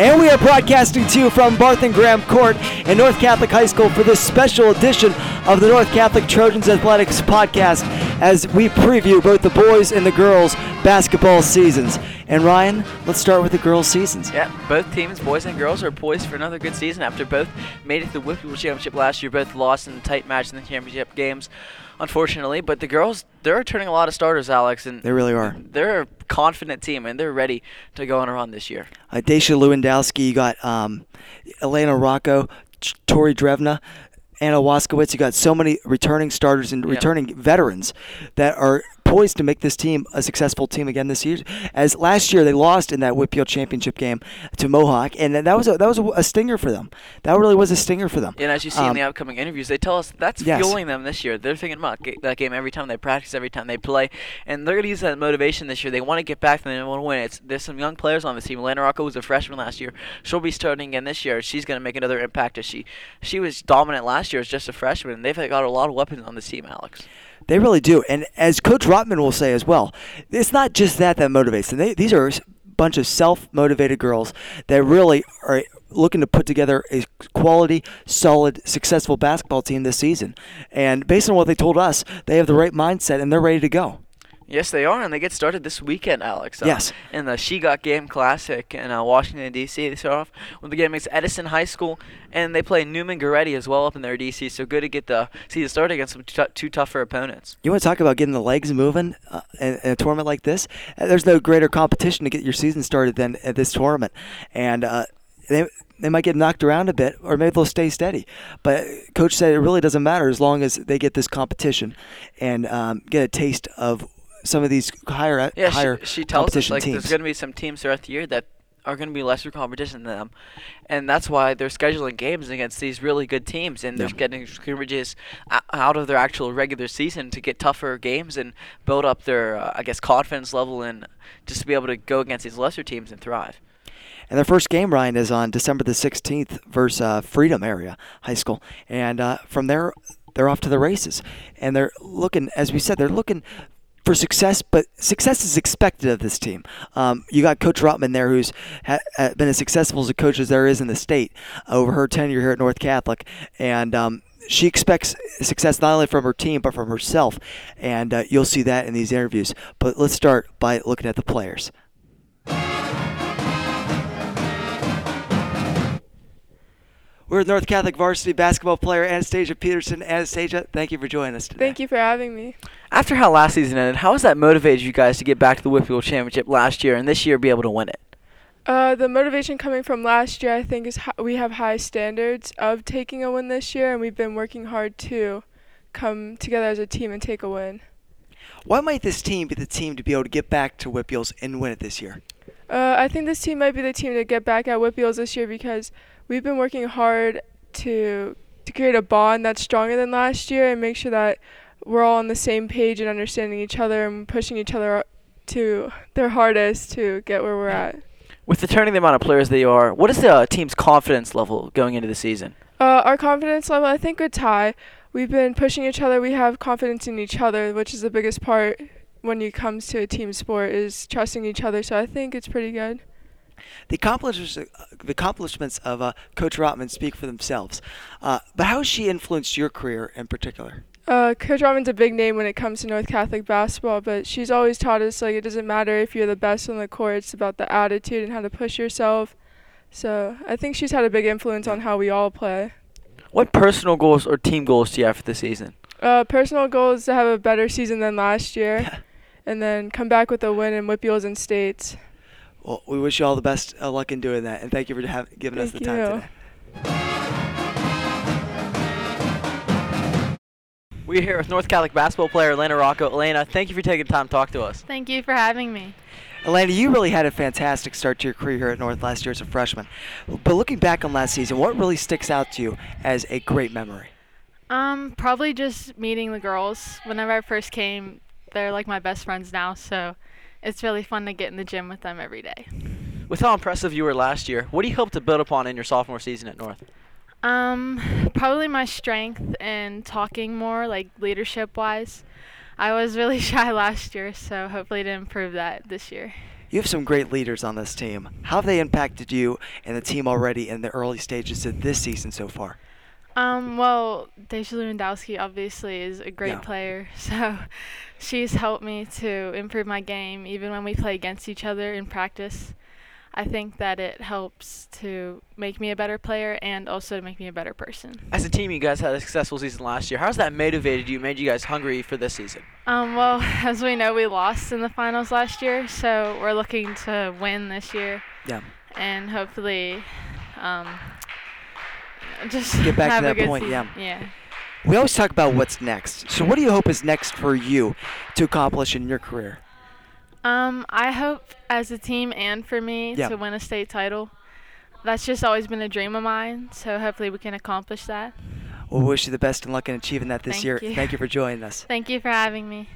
And we are broadcasting to you from Barth and Graham Court in North Catholic High School for this special edition of the North Catholic Trojans Athletics podcast as we preview both the boys and the girls basketball seasons. And Ryan, let's start with the girls' seasons. Yeah, both teams, boys and girls, are poised for another good season after both made it to the WPIAL Championship last year, both lost in a tight match in the championship games unfortunately. But the girls, they're returning a lot of starters, Alex, and they really are. They're confident team, and they're ready to go on a run this year. Uh, Daisha Lewandowski, you got um, Elena Rocco, Tori Drevna. Anna Waskowitz, you got so many returning starters and returning veterans that are poised to make this team a successful team again this year. As last year they lost in that WPIAL championship game to Mohawk, and that was a, that was a, stinger for them. That really was a stinger for them. And as you see um, in the upcoming interviews, they tell us that's yes. fueling them this year. They're thinking about that game every time they practice, every time they play, and they're going to use that motivation this year. They want to get back and they want to win. It's there's some young players on the team. Elena Rocco was a freshman last year. She'll be starting again this year. She's going to make another impact. As she she was dominant last year as just a freshman. They've got a lot of weapons on the team, Alex. They really do. And as Coach Rotman will say as well, it's not just that that motivates them. They, these are a bunch of self-motivated girls that really are looking to put together a quality, solid, successful basketball team this season. And based on what they told us, they have the right mindset and they're ready to go. Yes, they are, and they get started this weekend, Alex. Uh, yes. In the She Got Game Classic in uh, Washington, D.C. They start off with the game against Edison High School, and they play Neumann Goretti as well up in their D.C. So good to get the season started against some t- two tougher opponents. You want to talk about getting the legs moving uh, in, in, a tournament like this? Uh, there's no greater competition to get your season started than at this tournament, and uh, they they might get knocked around a bit, or maybe they'll stay steady. But coach said it really doesn't matter as long as they get this competition and um, get a taste of some of these higher yeah, higher she, she tells us like teams. there's going to be some teams throughout the year that are going to be lesser competition than them, and that's why they're scheduling games against these really good teams, and they're getting scrimmages out of their actual regular season to get tougher games and build up their, uh, I guess, confidence level and just to be able to go against these lesser teams and thrive. And their first game, Ryan, is on December the 16th versus uh, Freedom Area High School, and uh, from there they're off to the races, and they're looking, as we said, they're looking for success, but success is expected of this team. Um, you got Coach Rotman there, who's ha- been as successful as a coach as there is in the state over her tenure here at North Catholic, and um, she expects success not only from her team but from herself, and uh, you'll see that in these interviews. But let's start by looking at the players. We're with North Catholic varsity basketball player Anastasia Peterson. Anastasia, thank you for joining us today. Thank you for having me. After how last season ended, how has that motivated you guys to get back to the WPIAL Championship last year and this year be able to win it? Uh, the motivation coming from last year, I think, is we have high standards of taking a win this year, and we've been working hard to come together as a team and take a win. Why might this team be the team to be able to get back to WPIALs and win it this year? Uh, I think this team might be the team to get back at WPIALs this year because we've been working hard to to create a bond that's stronger than last year and make sure that we're all on the same page and understanding each other and pushing each other to their hardest to get where we're at. With the returning the amount of players that you are, what is the uh, team's confidence level going into the season? Uh, our confidence level, I think, it's high. We've been pushing each other. We have confidence in each other, which is the biggest part when it comes to a team sport is trusting each other. So I think it's pretty good. The accomplishments, uh, the accomplishments of uh, Coach Rotman speak for themselves. Uh, but how has she influenced your career in particular? Uh, Coach Rotman's a big name when it comes to North Catholic basketball, but she's always taught us like it doesn't matter if you're the best on the court; it's about the attitude and how to push yourself. So I think she's had a big influence on how we all play. What personal goals or team goals do you have for the season? Uh, personal goal is to have a better season than last year, and then come back with a win in WPIALs and states. Well, we wish you all the best of luck in doing that, and thank you for have, giving thank us the time you. today. We're here with North Catholic basketball player Elena Rocco. Elena, thank you for taking the time to talk to us. Thank you for having me. Elena, you really had a fantastic start to your career here at North last year as a freshman. But looking back on last season, what really sticks out to you as a great memory? Um, probably just meeting the girls. Whenever I first came, they're like my best friends now, so it's really fun to get in the gym with them every day. With how impressive you were last year, what do you hope to build upon in your sophomore season at North? Um, probably my strength and talking more, like leadership wise. I was really shy last year, so hopefully to improve that this year. You have some great leaders on this team. How have they impacted you and the team already in the early stages of this season so far? Um, well, Daisha Lewandowski obviously is a great yeah. player, so she's helped me to improve my game even when we play against each other in practice. I think that it helps to make me a better player and also to make me a better person. As a team, you guys had a successful season last year. How's that motivated you, made you guys hungry for this season? Um, well, as we know, we lost in the finals last year, so we're looking to win this year. Yeah. And hopefully, um, just get back to that point. Season. Yeah. Yeah. We always talk about what's next. So, what do you hope is next for you to accomplish in your career? Um, I hope as a team and for me yeah. to win a state title. That's just always been a dream of mine. So hopefully we can accomplish that. We'll wish you the best in luck in achieving that this Thank year. You. Thank you for joining us. Thank you for having me.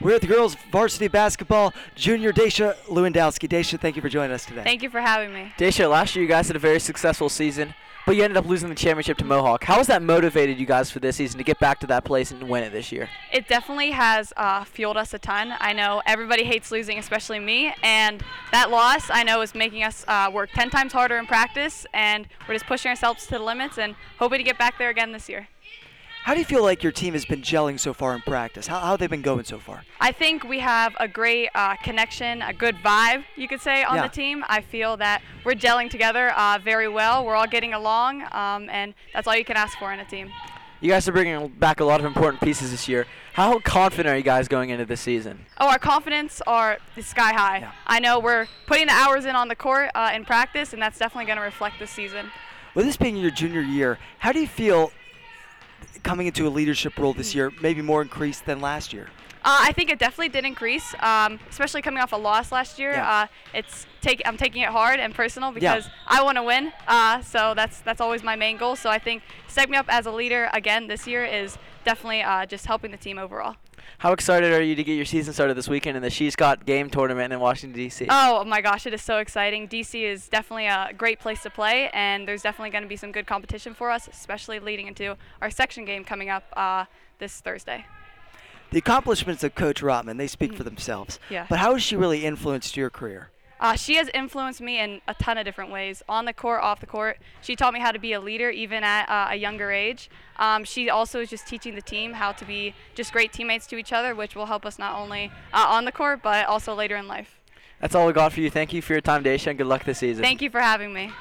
We're at the girls varsity basketball junior Daisha Lewandowski. Daisha, thank you for joining us today. Thank you for having me. Daisha, last year you guys had a very successful season but you ended up losing the championship to Mohawk. How has that motivated you guys for this season to get back to that place and win it this year? It definitely has uh, fueled us a ton. I know everybody hates losing, especially me, and that loss I know is making us uh, work 10 times harder in practice, and we're just pushing ourselves to the limits and hoping to get back there again this year. How do you feel like your team has been gelling so far in practice? How, how have they been going so far? I think we have a great uh, connection, a good vibe, you could say, on yeah. the team. I feel that we're gelling together uh, very well. We're all getting along, um, and that's all you can ask for in a team. You guys are bringing back a lot of important pieces this year. How confident are you guys going into this season? Oh, our confidence are sky high. Yeah. I know we're putting the hours in on the court uh, in practice, and that's definitely going to reflect this season. With this being your junior year, how do you feel coming into a leadership role this year, maybe more increased than last year? Uh, I think it definitely did increase, um, especially coming off a loss last year. Yeah. Uh, it's take I'm taking it hard and personal because yeah. I want to win. Uh, so that's that's always my main goal. So I think setting me up as a leader again this year is definitely uh, just helping the team overall. How excited are you to get your season started this weekend in the She's Got Game tournament in Washington, D.C.? Oh my gosh, it is so exciting. D.C. is definitely a great place to play, and there's definitely going to be some good competition for us, especially leading into our section game coming up uh, this Thursday. The accomplishments of Coach Rotman, they speak for mm-hmm. themselves. Yeah. But how has she really influenced your career? Uh, she has influenced me in a ton of different ways, on the court, off the court. She taught me how to be a leader even at uh, a younger age. Um, she also is just teaching the team how to be just great teammates to each other, which will help us not only uh, on the court, but also later in life. That's all we got for you. Thank you for your time, Daisha, and good luck this season. Thank you for having me.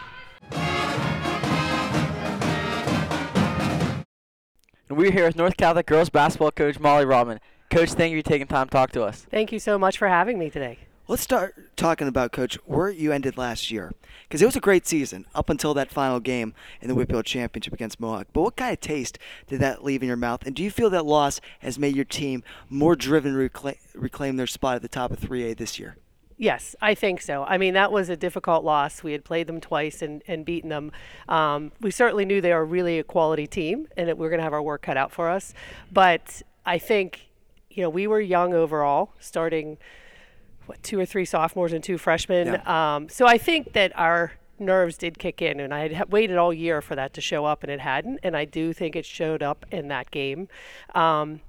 And we're here with North Catholic girls basketball coach Molly Rotman. Coach, thank you for taking time to talk to us. Thank you so much for having me today. Let's start talking about, Coach, where you ended last year. Because it was a great season up until that final game in the WPIAL Championship against Mohawk. But what kind of taste did that leave in your mouth? And do you feel that loss has made your team more driven to reclaim, reclaim their spot at the top of 3A this year? Yes, I think so. I mean, that was a difficult loss. We had played them twice and, and beaten them. Um, we certainly knew they were really a quality team and that we are going to have our work cut out for us. But I think, you know, we were young overall, starting – what two or three sophomores and two freshmen. Yeah. Um, so I think that our nerves did kick in, and I had waited all year for that to show up, and it hadn't. And I do think it showed up in that game. Um,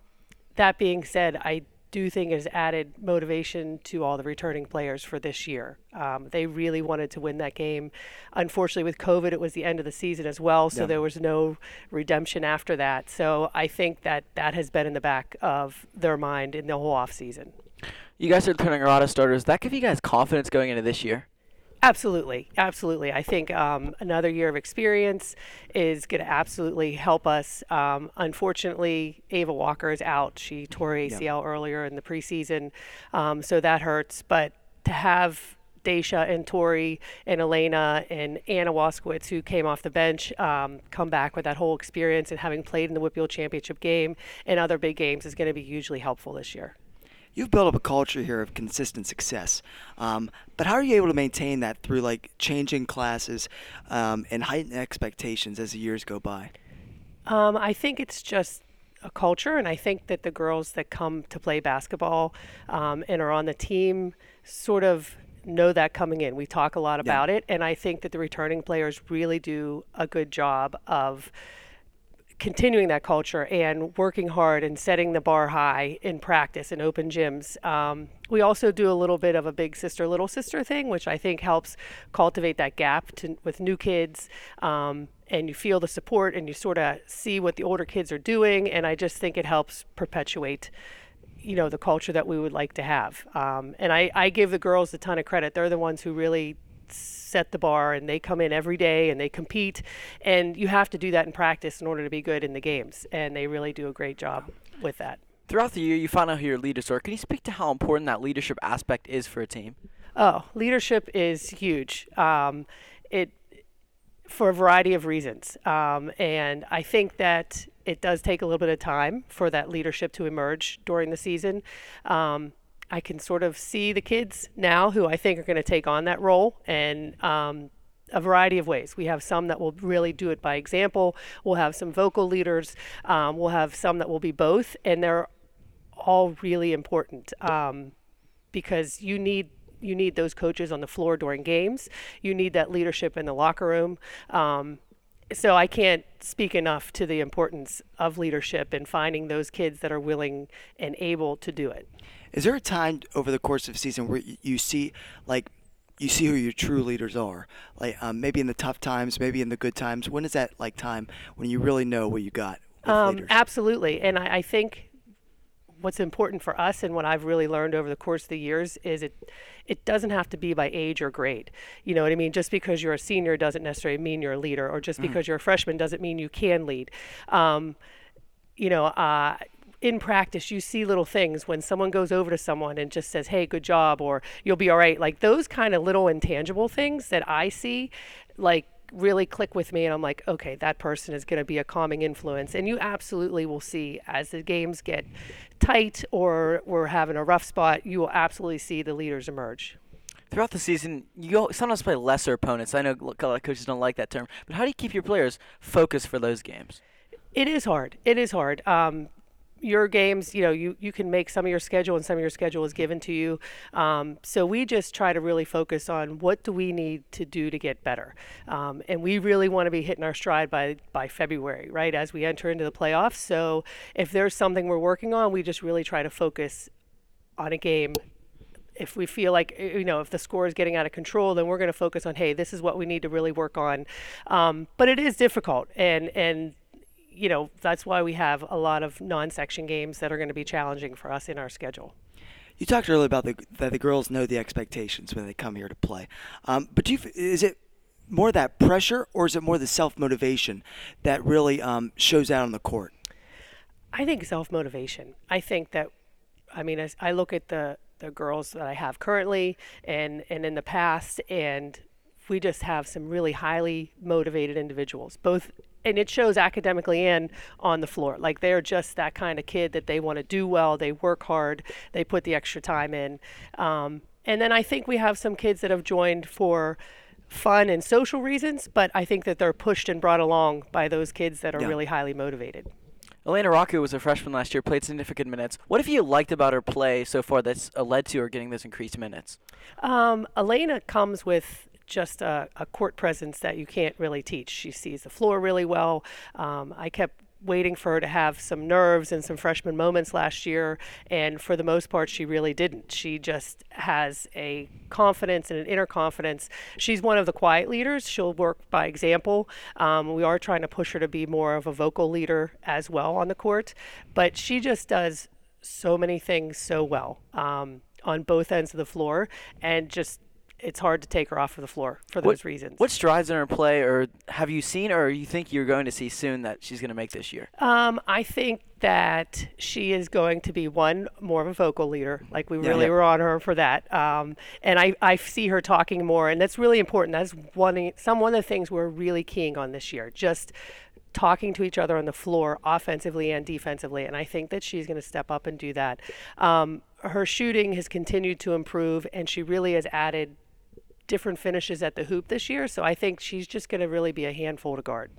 that being said, I do think it has added motivation to all the returning players for this year. Um, they really wanted to win that game. Unfortunately, with COVID, it was the end of the season as well, so yeah. there was no redemption after that. So I think that that has been in the back of their mind in the whole off season. You guys are turning a lot of starters. That give you guys confidence going into this year? Absolutely, absolutely. I think um, another year of experience is going to absolutely help us. Um, unfortunately, Ava Walker is out. She tore ACL yeah. earlier in the preseason, um, so that hurts. But to have Daisha and Tori and Elena and Anna Waskowitz, who came off the bench, um, come back with that whole experience and having played in the WPIAL Championship game and other big games is going to be hugely helpful this year you've built up a culture here of consistent success. Um, but how are you able to maintain that through like changing classes um, and heightened expectations as the years go by? Um, I think it's just a culture, and I think that the girls that come to play basketball um, and are on the team sort of know that coming in. We talk a lot about yeah. it, and I think that the returning players really do a good job of continuing that culture and working hard and setting the bar high in practice in open gyms. Um, we also do a little bit of a big sister, little sister thing, which I think helps cultivate that gap to, with new kids. Um, and you feel the support and you sort of see what the older kids are doing. And I just think it helps perpetuate you know the culture that we would like to have um, and I, I give the girls a ton of credit they're the ones who really set the bar and they come in every day and they compete. And you have to do that in practice in order to be good in the games. And they really do a great job with that. Throughout the year you find out who your leaders are. Can you speak to how important that leadership aspect is for a team? Oh leadership is huge. Um, it for a variety of reasons. Um, and i think that it does take a little bit of time for that leadership to emerge during the season. Um, I can sort of see the kids now who I think are going to take on that role and um, a variety of ways. We have some that will really do it by example. We'll have some vocal leaders. Um, we'll have some that will be both, and they're all really important um, because you need you need those coaches on the floor during games. You need that leadership in the locker room. Um, so I can't speak enough to the importance of leadership and finding those kids that are willing and able to do it. Is there a time over the course of a season where you see like you see who your true leaders are? Like um, maybe in the tough times, maybe in the good times. When is that like time when you really know what you got? Um, absolutely, and I, I think what's important for us and what I've really learned over the course of the years is it it doesn't have to be by age or grade. You know what I mean? Just because you're a senior doesn't necessarily mean you're a leader, or just mm. because you're a freshman doesn't mean you can lead. Um, you know, uh, in practice, you see little things when someone goes over to someone and just says, "Hey, good job," or "You'll be all right." Like those kind of little intangible things that I see, like really click with me and I'm like, okay, that person is going to be a calming influence. And you absolutely will see as the games get tight or we're having a rough spot, you will absolutely see the leaders emerge. Throughout the season, you sometimes play lesser opponents. I know a lot of coaches don't like that term, but how do you keep your players focused for those games? It is hard. It is hard. Um, your games, you know, you, you can make some of your schedule and some of your schedule is given to you. Um, so we just try to really focus on what do we need to do to get better. Um, and we really want to be hitting our stride by, by February, right, as we enter into the playoffs. So if there's something we're working on, we just really try to focus on a game if we feel like you know if the score is getting out of control then we're going to focus on hey this is what we need to really work on um, but it is difficult and and you know, that's why we have a lot of non-section games that are going to be challenging for us in our schedule. You talked earlier about the, that the girls know the expectations when they come here to play, um, but do you, is it more that pressure or is it more the self motivation that really um, shows out on the court? I think self motivation. I think that, I mean, I look at the the girls that I have currently and and in the past, and we just have some really highly motivated individuals, both and it shows academically and on the floor. Like they're just that kind of kid that they want to do well, they work hard, they put the extra time in. Um, and then I think we have some kids that have joined for fun and social reasons, but I think that they're pushed and brought along by those kids that are yeah. really highly motivated. Elena Rocco was a freshman last year, played significant minutes. What have you liked about her play so far that's uh, led to her getting those increased minutes? Um, Elena comes with just a, a, court presence that you can't really teach. She sees the floor really well. Um, I kept waiting for her to have some nerves and some freshman moments last year and for the most part she really didn't she just has a confidence and an inner confidence she's one of the quiet leaders she'll work by example um, we are trying to push her to be more of a vocal leader as well on the court but she just does so many things so well um, on both ends of the floor and just it's hard to take her off of the floor for those what, reasons. What strides in her play, or have you seen, or you think you're going to see soon that she's going to make this year? Um, I think that she is going to be one more of a vocal leader. Like we yeah, really yeah. were on her for that, um, and I, I see her talking more, and that's really important. That's one some one of the things we're really keying on this year. Just talking to each other on the floor, offensively and defensively, and I think that she's going to step up and do that. Um, her shooting has continued to improve, and she really has added different finishes at the hoop this year. So I think she's just going to really be a handful to guard.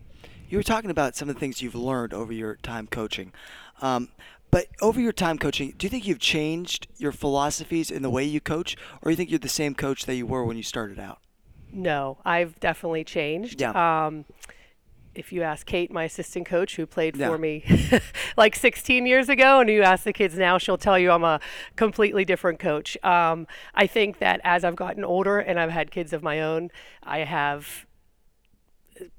You were talking about some of the things you've learned over your time coaching. Um, but over your time coaching, do you think you've changed your philosophies in the way you coach, or do you think you're the same coach that you were when you started out? No, I've definitely changed. Yeah. Um, if you ask Kate, my assistant coach, who played yeah. for me like 16 years ago, and you ask the kids now, she'll tell you I'm a completely different coach. Um, I think that as I've gotten older and I've had kids of my own, I have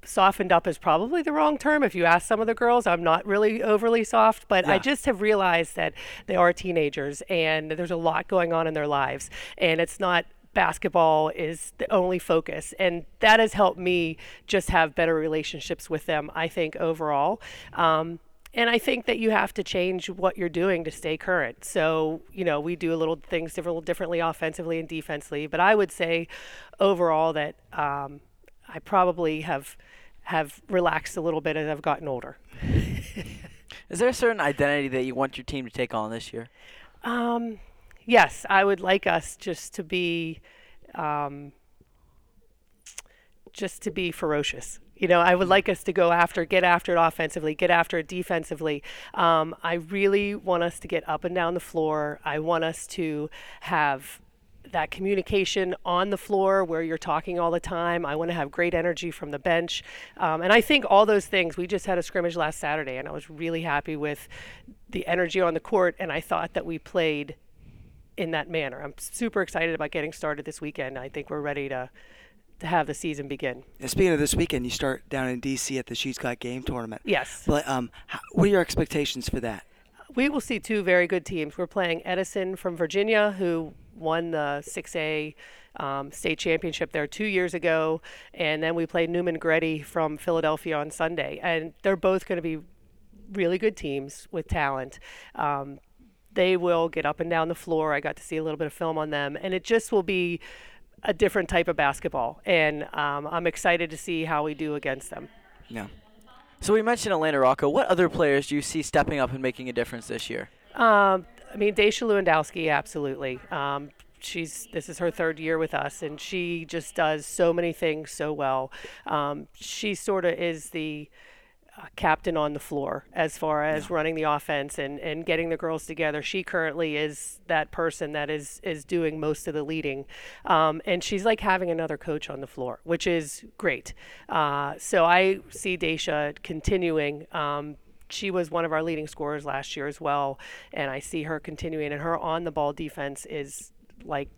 softened up is probably the wrong term. If you ask some of the girls, I'm not really overly soft, but yeah. I just have realized that they are teenagers and there's a lot going on in their lives. And it's not basketball is the only focus. And that has helped me just have better relationships with them, I think, overall. Um, and I think that you have to change what you're doing to stay current. So, you know, we do a little things a little differently offensively and defensively. But I would say overall that um, I probably have have relaxed a little bit as I've gotten older. Is there a certain identity that you want your team to take on this year? Um, yes, I would like us just to be, um, just to be ferocious. You know, I would like us to go after, get after it offensively, get after it defensively. Um, I really want us to get up and down the floor. I want us to have that communication on the floor where you're talking all the time. I want to have great energy from the bench. Um, and I think all those things, we just had a scrimmage last Saturday, and I was really happy with the energy on the court. And I thought that we played in that manner. I'm super excited about getting started this weekend. I think we're ready to to have the season begin. And speaking of this weekend, you start down in DC at the She's Got Game tournament. Yes. But um, how, what are your expectations for that? We will see two very good teams. We're playing Edison from Virginia, who won the 6A um, state championship there two years ago, and then we play Neumann Goretti from Philadelphia on Sunday, and they're both going to be really good teams with talent. Um, they will get up and down the floor. I got to see a little bit of film on them, and it just will be a different type of basketball. And um, I'm excited to see how we do against them. Yeah. So we mentioned Elena Rocco. What other players do you see stepping up and making a difference this year? Um, I mean, Daisha Lewandowski, absolutely. Um, she's this is her third year with us, and she just does so many things so well. Um, she sort of is the captain on the floor as far as yeah. running the offense and, and getting the girls together. She currently is that person that is is doing most of the leading, um, and she's like having another coach on the floor, which is great. Uh, so I see Daisha continuing. Um, she was one of our leading scorers last year as well, and I see her continuing. And her on the ball defense is like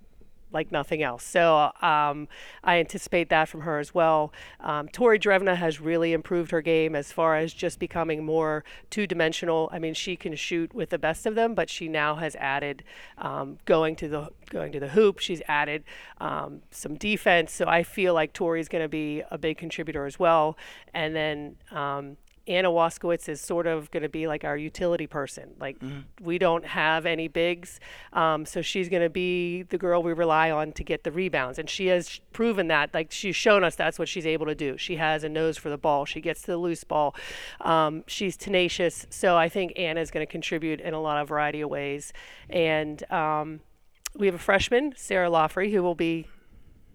like nothing else. So um, I anticipate that from her as well. Um, Tori Drevna has really improved her game as far as just becoming more two dimensional. I mean, she can shoot with the best of them, but she now has added um, going to the going to the hoop. She's added um, some defense. So I feel like Tori's going to be a big contributor as well. And then um, Anna Waskowitz is sort of going to be like our utility person. Like mm-hmm. we don't have any bigs, um, so she's going to be the girl we rely on to get the rebounds, and she has proven that. Like she's shown us that's what she's able to do. She has a nose for the ball. She gets to the loose ball. Um, she's tenacious. So I think Anna is going to contribute in a lot of variety of ways, and. Um, we have a freshman, Sarah Laufrey, who will be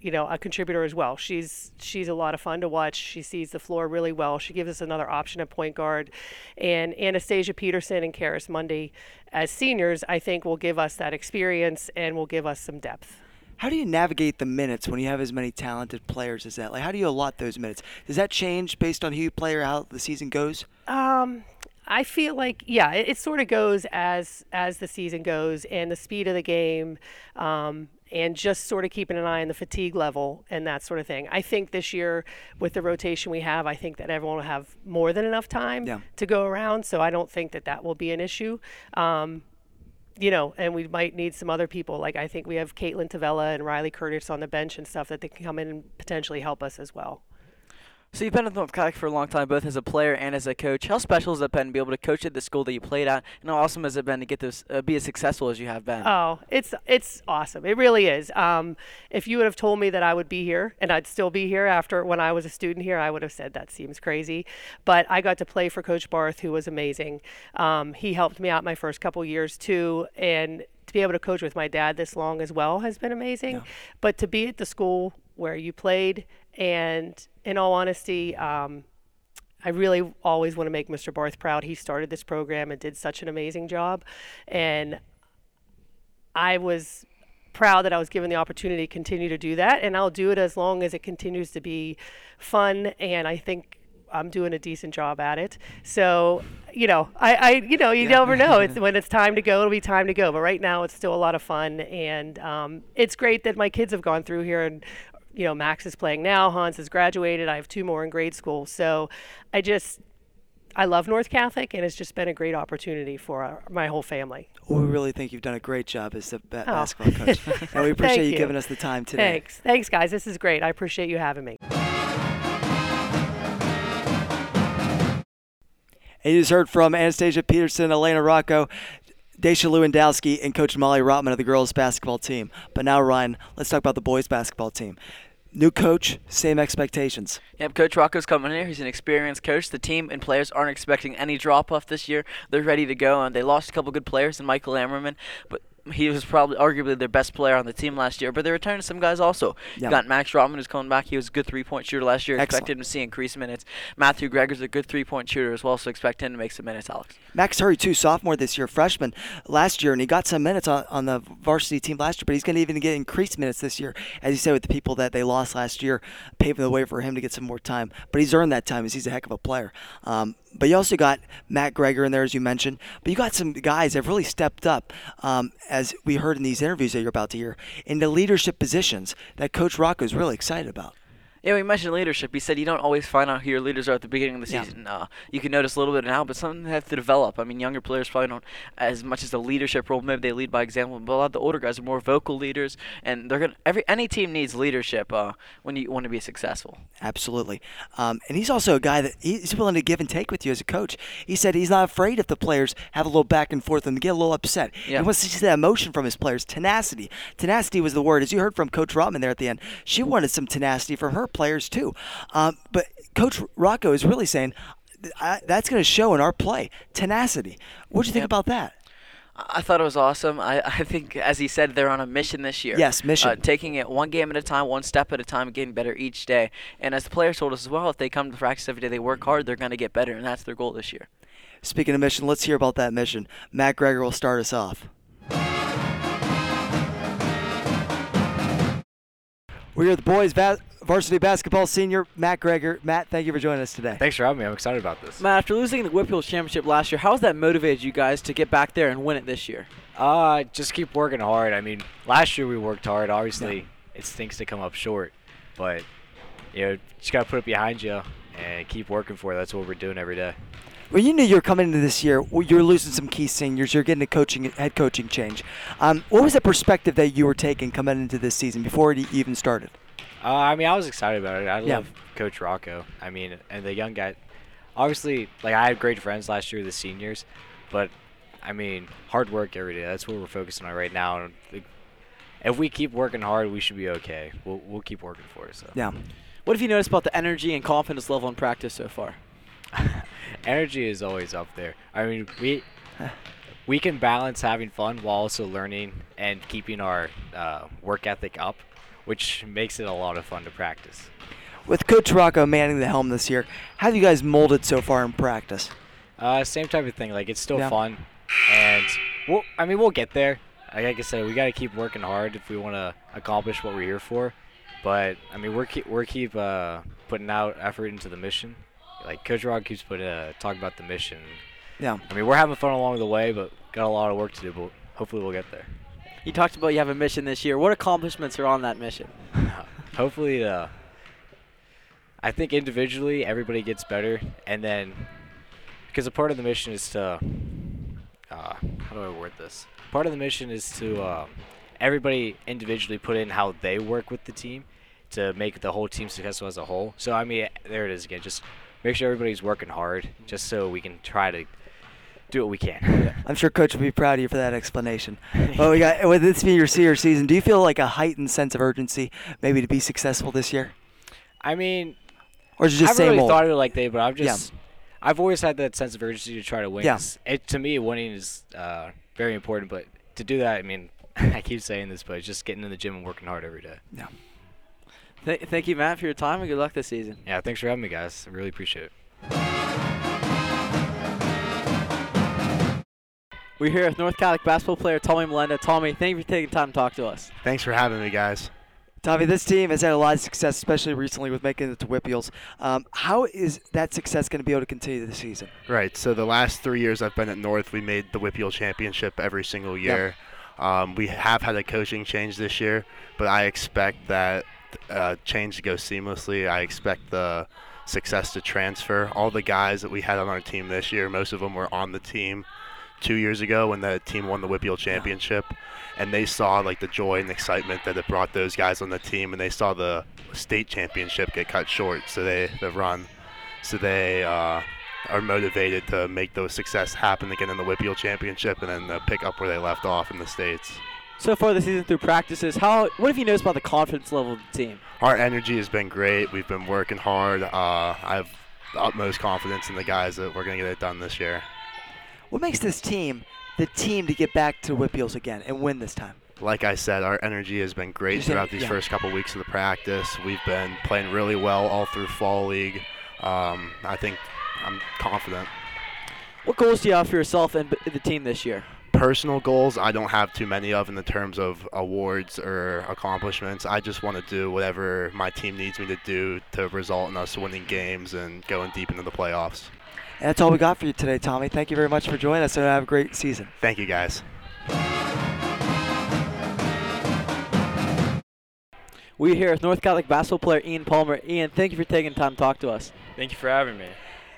you know a contributor as well. She's she's a lot of fun to watch. She sees the floor really well. She gives us another option at point guard, and Anastasia Peterson and Karis Mundy as seniors, I think, will give us that experience and will give us some depth. How do you navigate the minutes when you have as many talented players as that? Like, how do you allot those minutes? Does that change based on who you play or how the season goes? Um, I feel like yeah, it, it, sort of goes as as the season goes and the speed of the game. Um, and just sort of keeping an eye on the fatigue level and that sort of thing. I think this year, with the rotation we have, I think that everyone will have more than enough time yeah. to go around. So I don't think that that will be an issue. Um, you know, and we might need some other people. Like I think we have Caitlin Tavella and Riley Curtis on the bench and stuff that they can come in and potentially help us as well. So you've been with North Catholic for a long time, both as a player and as a coach. How special has it been to be able to coach at the school that you played at, and how awesome has it been to get this uh, be as successful as you have been? Oh, it's it's awesome. It really is. Um, if you would have told me that I would be here and I'd still be here after when I was a student here, I would have said that seems crazy. But I got to play for Coach Barth, who was amazing. Um, he helped me out my first couple years too, and to be able to coach with my dad this long as well has been amazing. Yeah. But to be at the school where you played and in all honesty, um, I really always want to make Mr. Barth proud. He started this program and did such an amazing job. And I was proud that I was given the opportunity to continue to do that. And I'll do it as long as it continues to be fun. And I think I'm doing a decent job at it. So, you know, I, I you know, you yeah. never know. It's when it's time to go, it'll be time to go. But right now, it's still a lot of fun, and um, it's great that my kids have gone through here and. You know, Max is playing now. Hans has graduated. I have two more in grade school. So, I just I love North Catholic, and it's just been a great opportunity for our, my whole family. Well, we really think you've done a great job as a ba- oh. basketball coach, and we appreciate you, you giving us the time today. Thanks, thanks, guys. This is great. I appreciate you having me. And you just heard from Anastasia Peterson, Elena Rocco, Daisha Lewandowski, and Coach Molly Rotman of the girls basketball team. But now, Ryan, let's talk about the boys basketball team. New coach, same expectations. Yep, Coach Rocco's coming here. He's an experienced coach. The team and players aren't expecting any drop off this year. They're ready to go, and they lost a couple good players in Michael Ammerman, but he was probably arguably their best player on the team last year, but they returned some guys also. You got Max Rotman who's coming back. He was a good three point shooter last year. Excellent. Expected him to see increased minutes. Matthew Gregor's a good three point shooter as well, so expect him to make some minutes, Alex. Max Hurry, too, sophomore this year, freshman last year, and he got some minutes on, on the varsity team last year, but he's going to even get increased minutes this year, as you said, with the people that they lost last year, paving the way for him to get some more time. But he's earned that time as he's a heck of a player. Um, but you also got Matt Gregor in there, as you mentioned. But you got some guys that have really stepped up, um, as we heard in these interviews that you're about to hear, into leadership positions that Coach Rocco is really excited about. Yeah, we mentioned leadership. He said you don't always find out who your leaders are at the beginning of the yeah. season. Uh, you can notice a little bit now, but something they have to develop. I mean, younger players probably don't as much as the leadership role. Maybe they lead by example, but a lot of the older guys are more vocal leaders, and they're gonna. Every any team needs leadership uh, when you want to be successful. Absolutely, um, and he's also a guy that he's willing to give and take with you as a coach. He said he's not afraid if the players have a little back and forth and get a little upset. Yeah. He wants to see that emotion from his players. Tenacity. Tenacity was the word, as you heard from Coach Rotman there at the end. She wanted some tenacity from her players too. Um, but Coach Rocco is really saying that's going to show in our play tenacity. What do you think about that? I thought it was awesome. I, I think, as he said, they're on a mission this year. Yes, mission. Uh, taking it one game at a time, one step at a time, getting better each day. And as the players told us as well, if they come to practice every day, they work hard, they're going to get better, and that's their goal this year. Speaking of mission, let's hear about that mission. Matt Gregor will start us off. We are the boys' va- varsity basketball senior Matt Gregor. Matt, thank you for joining us today. Thanks for having me. I'm excited about this. Matt, after losing the WPIAL Championship last year, how has that motivated you guys to get back there and win it this year? Uh, just keep working hard. I mean, last year we worked hard. Obviously, yeah. it stinks to come up short, but you know, just gotta put it behind you and keep working for it. That's what we're doing every day. Well, you knew you were coming into this year. You're losing some key seniors. You're getting a coaching head coaching change. Um, what was the perspective that you were taking coming into this season before it even started? Uh, I mean, I was excited about it. I yeah. love Coach Rocco. I mean, and the young guy. Obviously, like I had great friends last year, the seniors, but I mean, hard work every day. That's what we're focusing on right now. And if we keep working hard, we should be okay. We'll we'll keep working for it. So. Yeah. What have you noticed about the energy and confidence level in practice so far? energy is always up there. I mean, we we can balance having fun while also learning and keeping our uh, work ethic up which makes it a lot of fun to practice. With Coach Rocco manning the helm this year, how have you guys molded so far in practice? Uh, same type of thing. Like it's still yeah. fun, and we'll, I mean we'll get there. Like I said, we got to keep working hard if we want to accomplish what we're here for. But I mean we're keep we're keep uh, putting out effort into the mission. Like Coach Rocco keeps putting uh, talking about the mission. Yeah. I mean we're having fun along the way, but got a lot of work to do. But hopefully we'll get there. You talked about you have a mission this year. What accomplishments are on that mission? Hopefully, uh, I think individually everybody gets better, and then because a part of the mission is to uh, how do I word this? Part of the mission is to uh, everybody individually put in how they work with the team to make the whole team successful as a whole. So I mean, there it is again. Just make sure everybody's working hard, just so we can try to do what we can. I'm sure Coach will be proud of you for that explanation. well, we got with this being your senior season, do you feel like a heightened sense of urgency, maybe to be successful this year? I mean, or is it just I haven't really old? thought of it like that, but I've just, yeah. I've always had that sense of urgency to try to win. Yeah. It, to me, winning is uh, very important, but to do that, I mean, I keep saying this, but it's just getting in the gym and working hard every day. Yeah. Th- thank you, Matt, for your time and good luck this season. Yeah, thanks for having me, guys. I really appreciate it. We're here with North Catholic basketball player Tommy Melenda. Tommy, thank you for taking time to talk to us. Thanks for having me, guys. Tommy, this team has had a lot of success, especially recently with making it to WPIALs. Um, how is that success going to be able to continue this season? Right. So the last three years I've been at North, we made the WPIAL championship every single year. Yep. Um, we have had a coaching change this year, but I expect that uh, change to go seamlessly. I expect the success to transfer. All the guys that we had on our team this year, most of them were on the team two years ago when the team won the WPIAL championship, and they saw like the joy and excitement that it brought those guys on the team, and they saw the state championship get cut short, so they the run, so they uh, are motivated to make those success happen again in the WPIAL championship, and then uh, pick up where they left off in the states. So far this season through practices, how what have you noticed about the confidence level of the team? Our energy has been great. We've been working hard. Uh, I have the utmost confidence in the guys that we're going to get it done this year. What makes this team the team to get back to WPIALs again and win this time? Like I said, our energy has been great throughout these yeah. first couple weeks of the practice. We've been playing really well all through fall league. Um, I think I'm confident. What goals do you have for yourself and the team this year? personal goals I don't have too many of in the terms of awards or accomplishments. I just want to do whatever my team needs me to do to result in us winning games and going deep into the playoffs. And that's all we got for you today, Tommy. Thank you very much for joining us and have a great season. Thank you, guys. We're here with North Catholic basketball player Ian Palmer. Ian, thank you for taking time to talk to us. Thank you for having me.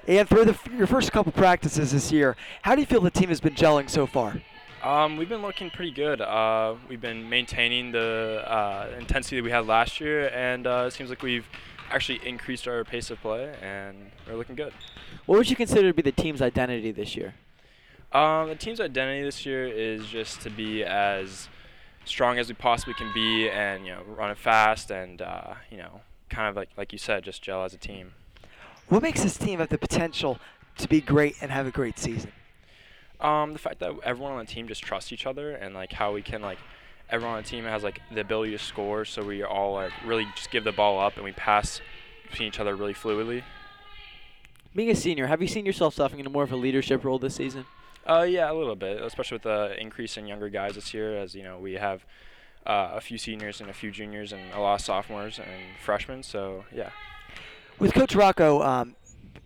And through the, your first couple practices this year, how do you feel the team has been gelling so far? Um, we've been looking pretty good. Uh, we've been maintaining the uh, intensity that we had last year, and uh, it seems like we've actually increased our pace of play, and we're looking good. What would you consider to be the team's identity this year? Um, the team's identity this year is just to be as strong as we possibly can be, and you know, run it fast, and uh, you know, kind of like like you said, just gel as a team. What makes this team have the potential to be great and have a great season? Um, the fact that everyone on the team just trusts each other and like how we can like everyone on the team has like the ability to score, so we all like really just give the ball up and we pass between each other really fluidly. Being a senior, have you seen yourself stepping into more of a leadership role this season? Uh, yeah, a little bit, especially with the increase in younger guys this year. As you know, we have uh, a few seniors and a few juniors and a lot of sophomores and freshmen. So yeah. With Coach Rocco, um,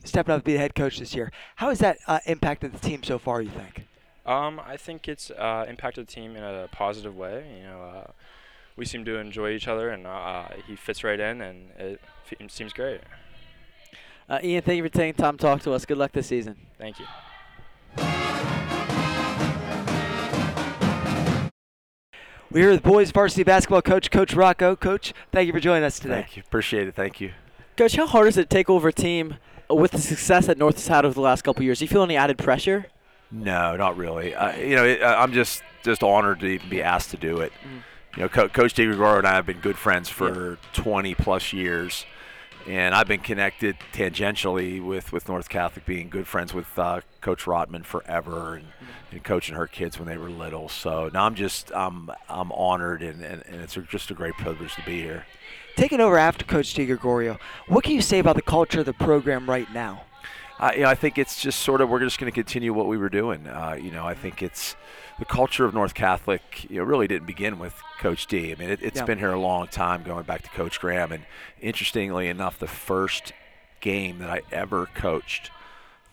stepping up to be the head coach this year. How has that uh, impacted the team so far? You think? Um, I think it's uh, impacted the team in a positive way. You know, uh, we seem to enjoy each other, and uh, he fits right in, and it f- seems great. Uh, Ian, thank you for taking time to talk to us. Good luck this season. Thank you. We're here with boys varsity basketball coach, Coach Rocco. Coach, thank you for joining us today. Thank you. Appreciate it. Thank you. Coach, how hard is it to take over a team with the success that North has had over the last couple years, do you feel any added pressure? No, not really. Uh, you know, it, I'm just just honored to even be asked to do it. Mm. You know, Co- Coach DeGregorio and I have been good friends for yeah. 20 plus years, and I've been connected tangentially with, with North Catholic, being good friends with uh, Coach Rotman forever, and, and, coaching her kids when they were little. So now I'm just I'm I'm honored, and, and, and it's just a great privilege to be here taking over after Coach DeGregorio, what can you say about the culture of the program right now? Uh, you know, I think it's just sort of we're just going to continue what we were doing. Uh, you know, I think it's the culture of North Catholic. You know, really didn't begin with Coach D. I mean, it, has yeah. been here a long time, going back to Coach Graham. And interestingly enough, the first game that I ever coached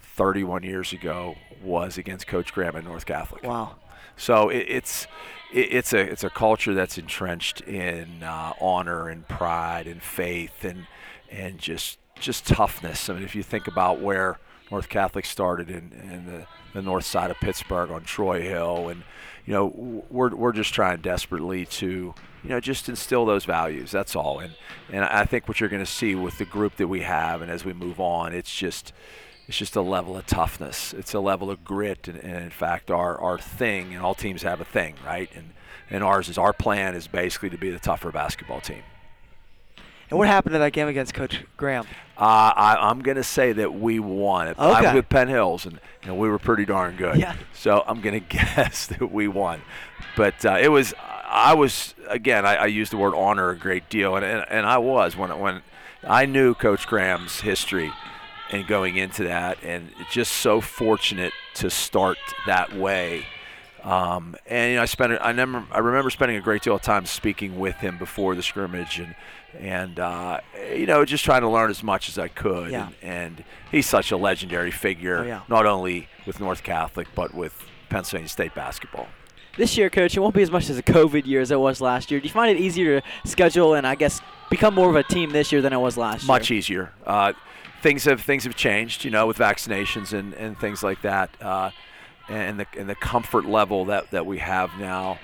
31 years ago was against Coach Graham at North Catholic. Wow. So it, it's it, it's a it's a culture that's entrenched in uh, honor and pride and faith and and just just toughness. I mean, if you think about where North Catholic started in, in the, the north side of Pittsburgh on Troy Hill, and you know we're we're just trying desperately to you know just instill those values. That's all. And and I think what you're going to see with the group that we have, and as we move on, it's just it's just a level of toughness. It's a level of grit, and, and, in fact, our our thing, and all teams have a thing, right? And and ours is our plan is basically to be the tougher basketball team. And what happened in that game against Coach Graham? Uh, I, am going to say that we won. Okay. I was with Penn Hills, and, and we were pretty darn good. Yeah. So I'm going to guess that we won. But uh, it was, I was, again, I, I used the word honor a great deal, and, and, and I was when, when I knew Coach Graham's history and going into that, and just so fortunate to start that way. Um, and you know, I spent I remember I remember spending a great deal of time speaking with him before the scrimmage and and uh, you know just trying to learn as much as I could. Yeah. And, and he's such a legendary figure, Oh, yeah. not only with North Catholic but with Pennsylvania State basketball. This year, coach, it won't be as much as a COVID year as it was last year. Do you find it easier to schedule and I guess become more of a team this year than it was last Much year? Much easier. Uh, things have things have changed, you know, with vaccinations and, and things like that, uh, and the and the comfort level that, that we have now.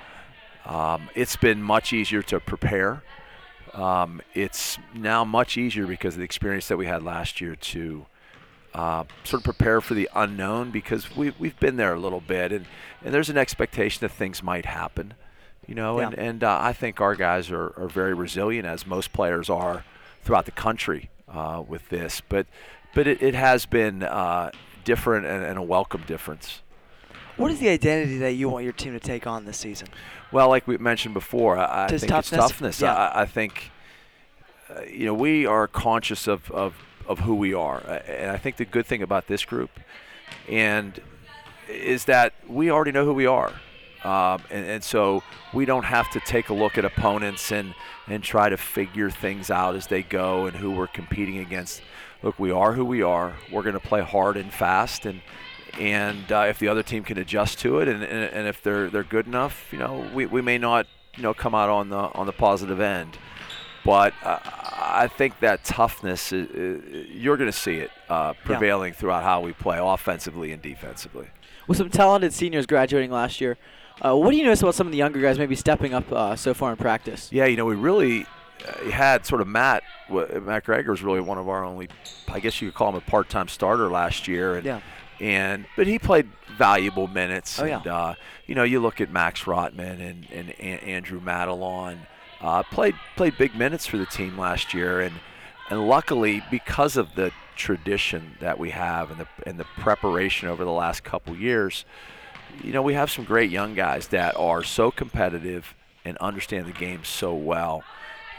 Um, it's been much easier to prepare. Um, it's now much easier because of the experience that we had last year to uh, sort of prepare for the unknown because we, we've been there a little bit and, and there's an expectation that things might happen, you know, and, Yeah. and uh, I think our guys are, are very resilient as most players are throughout the country uh, with this, but but it, it has been uh, different and, and a welcome difference. What is the identity that you want your team to take on this season? Well, like we mentioned before, I, I think it's toughness? toughness. Yeah. I, I think, uh, you know, we are conscious of, of, of who we are. Uh, and I think the good thing about this group and is that we already know who we are. Um, and, and so we don't have to take a look at opponents and, and try to figure things out as they go and who we're competing against. Look, we are who we are. We're going to play hard and fast, and and uh, if the other team can adjust to it, and, and, and if they're they're good enough, you know, we, we may not you know come out on the on the positive end. But uh, I think that toughness, i- i- you're going to see it uh, prevailing throughout how we play offensively and defensively. With some talented seniors graduating last year, uh, what do you notice about some of the younger guys maybe stepping up uh, so far in practice? Yeah, you know, we really had sort of Matt. Matt Gregor was really one of our only, I guess you could call him a part-time starter last year. And, Yeah. And but he played valuable minutes. Oh, yeah. And, uh, you know, you look at Max Rotman and, and Andrew Madelon, uh, played played big minutes for the team last year, and and luckily because of the tradition that we have and the and the preparation over the last couple years, you know, we have some great young guys that are so competitive and understand the game so well.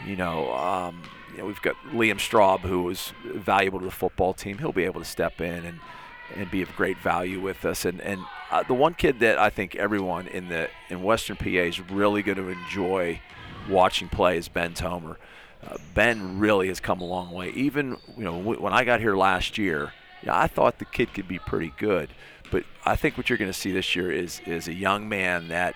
You know, um, you know, we've got Liam Straub, who was valuable to the football team. He'll be able to step in and and be of great value with us. And and uh, the one kid that I think everyone in the in Western PA is really going to enjoy watching play is Ben Tomer. Uh, ben really has come a long way. Even you know when I got here last year, yeah, I thought the kid could be pretty good. But I think what you're going to see this year is is a young man that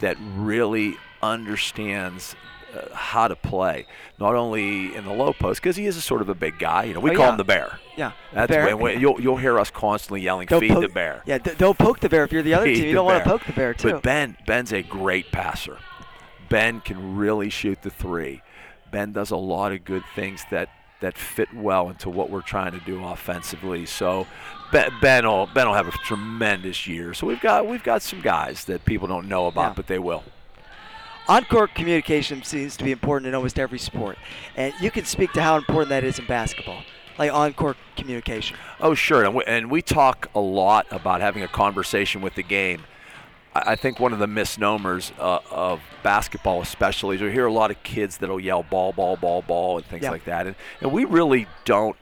that really understands uh, how to play, not only in the low post because he is a sort of a big guy. You know, we Oh, call yeah. him the bear. Yeah. That's Bear. when, you'll you'll hear us constantly yelling, Don't "Feed the bear." Yeah, d- don't poke the bear if you're the other Feed team. You don't want to poke the bear too. But Ben, Ben's a great passer. Ben can really shoot the three. Ben does a lot of good things that that fit well into what we're trying to do offensively. So Ben, Ben will Ben will have a tremendous year. So we've got we've got some guys that people don't know about, Yeah. but they will. On-court communication seems to be important in almost every sport, and you can speak to how important that is in basketball, like on-court communication. Oh, sure. And we, and we talk a lot about having a conversation with the game. I I think one of the misnomers uh, of basketball, especially, is we hear a lot of kids that'll yell "ball, ball, ball, ball" and things Yeah. like that, and, and we really don't.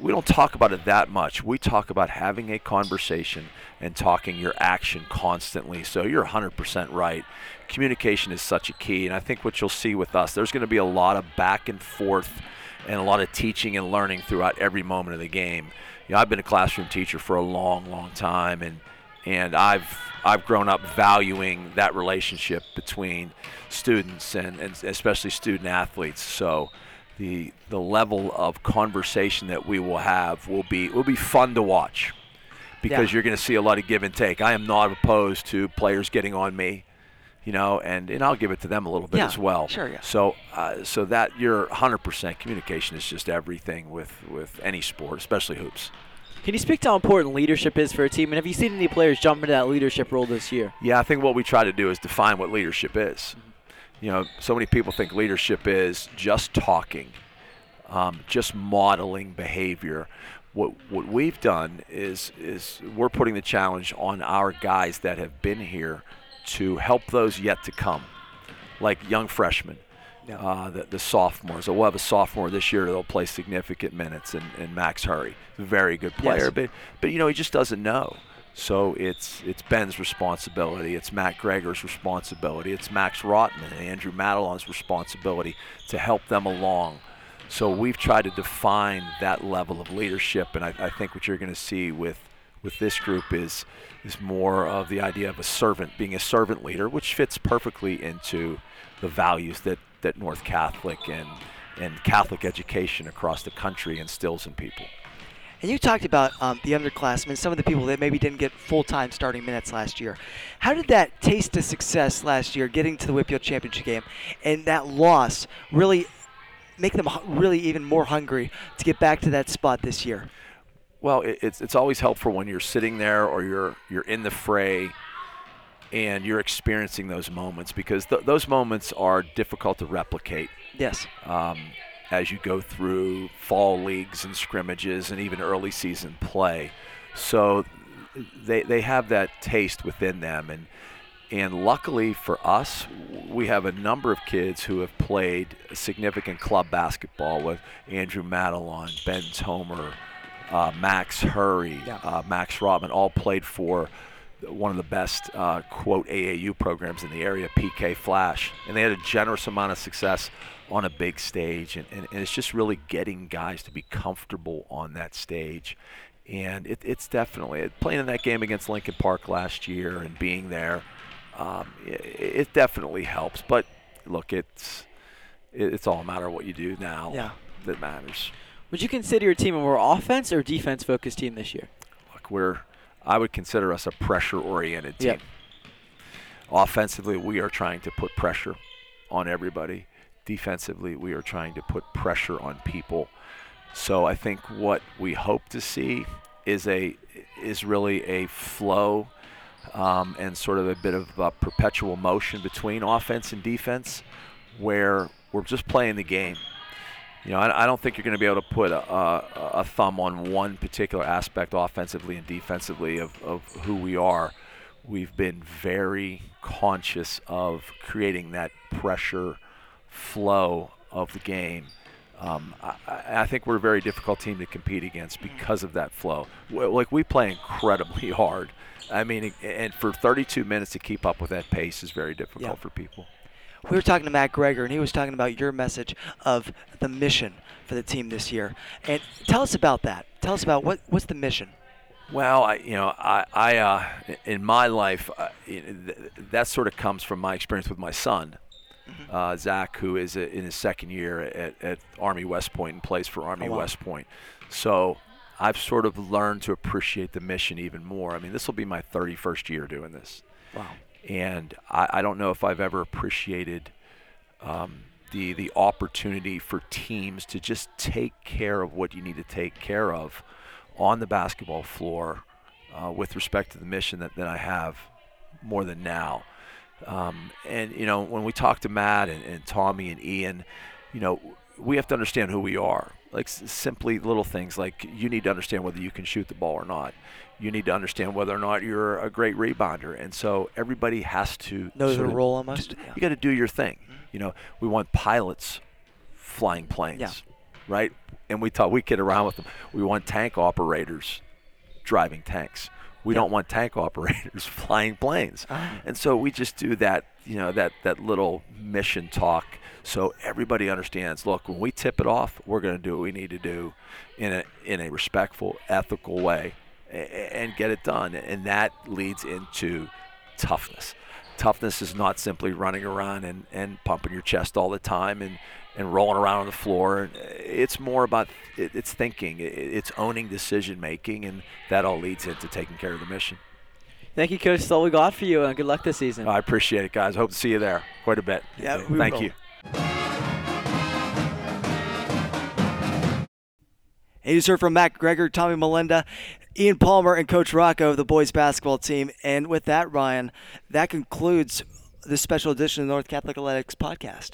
We don't talk about it that much. We talk about having a conversation and talking your action constantly. So you're 100% right. Communication is such a key, and I think what you'll see with us, there's going to be a lot of back and forth and a lot of teaching and learning throughout every moment of the game. You know, I've been a classroom teacher for a long, long time, and and I've I've grown up valuing that relationship between students and, and especially student athletes. So the the level of conversation that we will have will be will be fun to watch because Yeah. you're going to see a lot of give and take. I am not opposed to players getting on me, you know, and, and I'll give it to them a little bit Yeah, as well. sure, yeah. So uh, so that you're 100% communication is just everything with with any sport, especially hoops. Can you speak to how important leadership is for a team? And have you seen any players jump into that leadership role this year? Yeah, I think what we try to do is define what leadership is. You know, so many people think leadership is just talking, um, just modeling behavior. What what we've done is is we're putting the challenge on our guys that have been here to help those yet to come, like young freshmen. Yeah. Uh, the, the sophomores. So we'll have a sophomore this year that'll play significant minutes, and, and Max Hurry, very good player, Yes. but but you know he just doesn't know. So it's it's Ben's responsibility, it's Matt Gregor's responsibility, it's Max Rotman and Andrew Madelon's responsibility to help them along. So we've tried to define that level of leadership, and I, I think what you're going to see with with this group is is more of the idea of a servant, being a servant leader, which fits perfectly into the values that, that North Catholic and and Catholic education across the country instills in people. And you talked about um, the underclassmen, some of the people that maybe didn't get full-time starting minutes last year. How did that taste of success last year, getting to the WPIAL Championship game, and that loss really make them really even more hungry to get back to that spot this year? Well, it's it's always helpful when you're sitting there or you're you're in the fray and you're experiencing those moments because th- those moments are difficult to replicate. Yes. Um, as you go through fall leagues and scrimmages and even early season play. So they, they have that taste within them. And, and luckily for us, we have a number of kids who have played significant club basketball with Andrew Madelon, Ben Tomer, uh, Max Hurry, yeah. uh, Max Rotman, all played for one of the best uh, quote AAU programs in the area, PK Flash, and they had a generous amount of success on a big stage, and, and, and it's just really getting guys to be comfortable on that stage. And it, it's definitely playing in that game against Lincoln Park last year and being there. Um, it, it, definitely helps. But look, it's it's all a matter of what you do now yeah. that matters. Would you consider your team a more offense or defense focused team this year? Look, we're I would consider us a pressure oriented team. Yep. Offensively, we are trying to put pressure on everybody defensively, we are trying to put pressure on people. So I think what we hope to see is a is really a flow um, and sort of a bit of a perpetual motion between offense and defense, where we're just playing the game. You know, I, I don't think you're going to be able to put a, a, a, thumb on one particular aspect offensively and defensively of, of who we are. We've been very conscious of creating that pressure flow of the game. Um, I, I, think we're a very difficult team to compete against because of that flow. Like we play incredibly hard. I mean, and for 32 minutes to keep up with that pace is very difficult yeah. for people. We were talking to Matt Gregor, and he was talking about your message of the mission for the team this year. And tell us about that. Tell us about what what's the mission. Well, I, you know, I, I uh, in my life, uh, that sort of comes from my experience with my son. Uh, Zach, who is a, in his second year at, at Army West Point and plays for Army oh, wow. West Point. So I've sort of learned to appreciate the mission even more. I mean, this will be my 31st year doing this. Wow. And I, I don't know if I've ever appreciated um, the the opportunity for teams to just take care of what you need to take care of on the basketball floor uh, with respect to the mission that, that I have more than now. Um, and you know, when we talk to Matt and, and Tommy and Ian, you know, we have to understand who we are. Like simply little things like you need to understand whether you can shoot the ball or not. You need to understand whether or not you're a great rebounder. And so everybody has to know their role almost. Yeah. You got to do your thing. Mm-hmm. You know, we want pilots flying planes, yeah. right? And we talk, we kid around with them. We want tank operators driving tanks. We don't want tank operators flying planes. Uh-huh. And so we just do that, you know, that, that little mission talk so everybody understands, look, when we tip it off, we're going to do what we need to do in a, in a respectful, ethical way and get it done. And that leads into toughness. Toughness is not simply running around and, and pumping your chest all the time and, and rolling around on the floor. It's more about it's thinking, it's owning decision making, and that all leads into taking care of the mission. Thank you, Coach. That's all we got for you, and good luck this season. I appreciate it, guys. Hope to see you there quite a bit. Yeah, thank will. you. And you heard from Matt Gregor, Tommy Melinda, Ian Palmer, and Coach Rocco of the boys basketball team. And with that, Ryan, that concludes this special edition of the North Catholic Athletics podcast.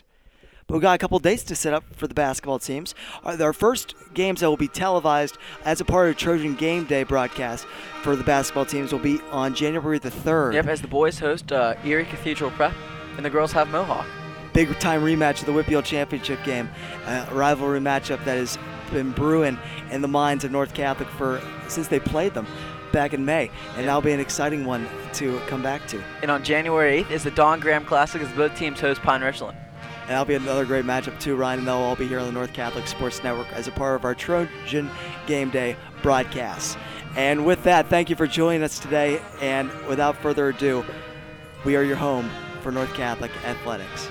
But we got a couple dates to set up for the basketball teams. Our, our first games that will be televised as a part of Trojan Game Day broadcast for the basketball teams will be on January the 3rd. Yep, as the boys host uh, Erie Cathedral Prep and the girls have Mohawk. Big time rematch of the WPIAL Championship game, a rivalry matchup that has been brewing in the minds of North Catholic for since they played them back in May, and that'll be an exciting one to come back to. And on January 8th is the Don Graham Classic as both teams host Pine Richland. And that'll be another great matchup too, Ryan, and they'll all be here on the North Catholic Sports Network as a part of our Trojan Game Day broadcast. And with that, thank you for joining us today. And without further ado, we are your home for North Catholic Athletics.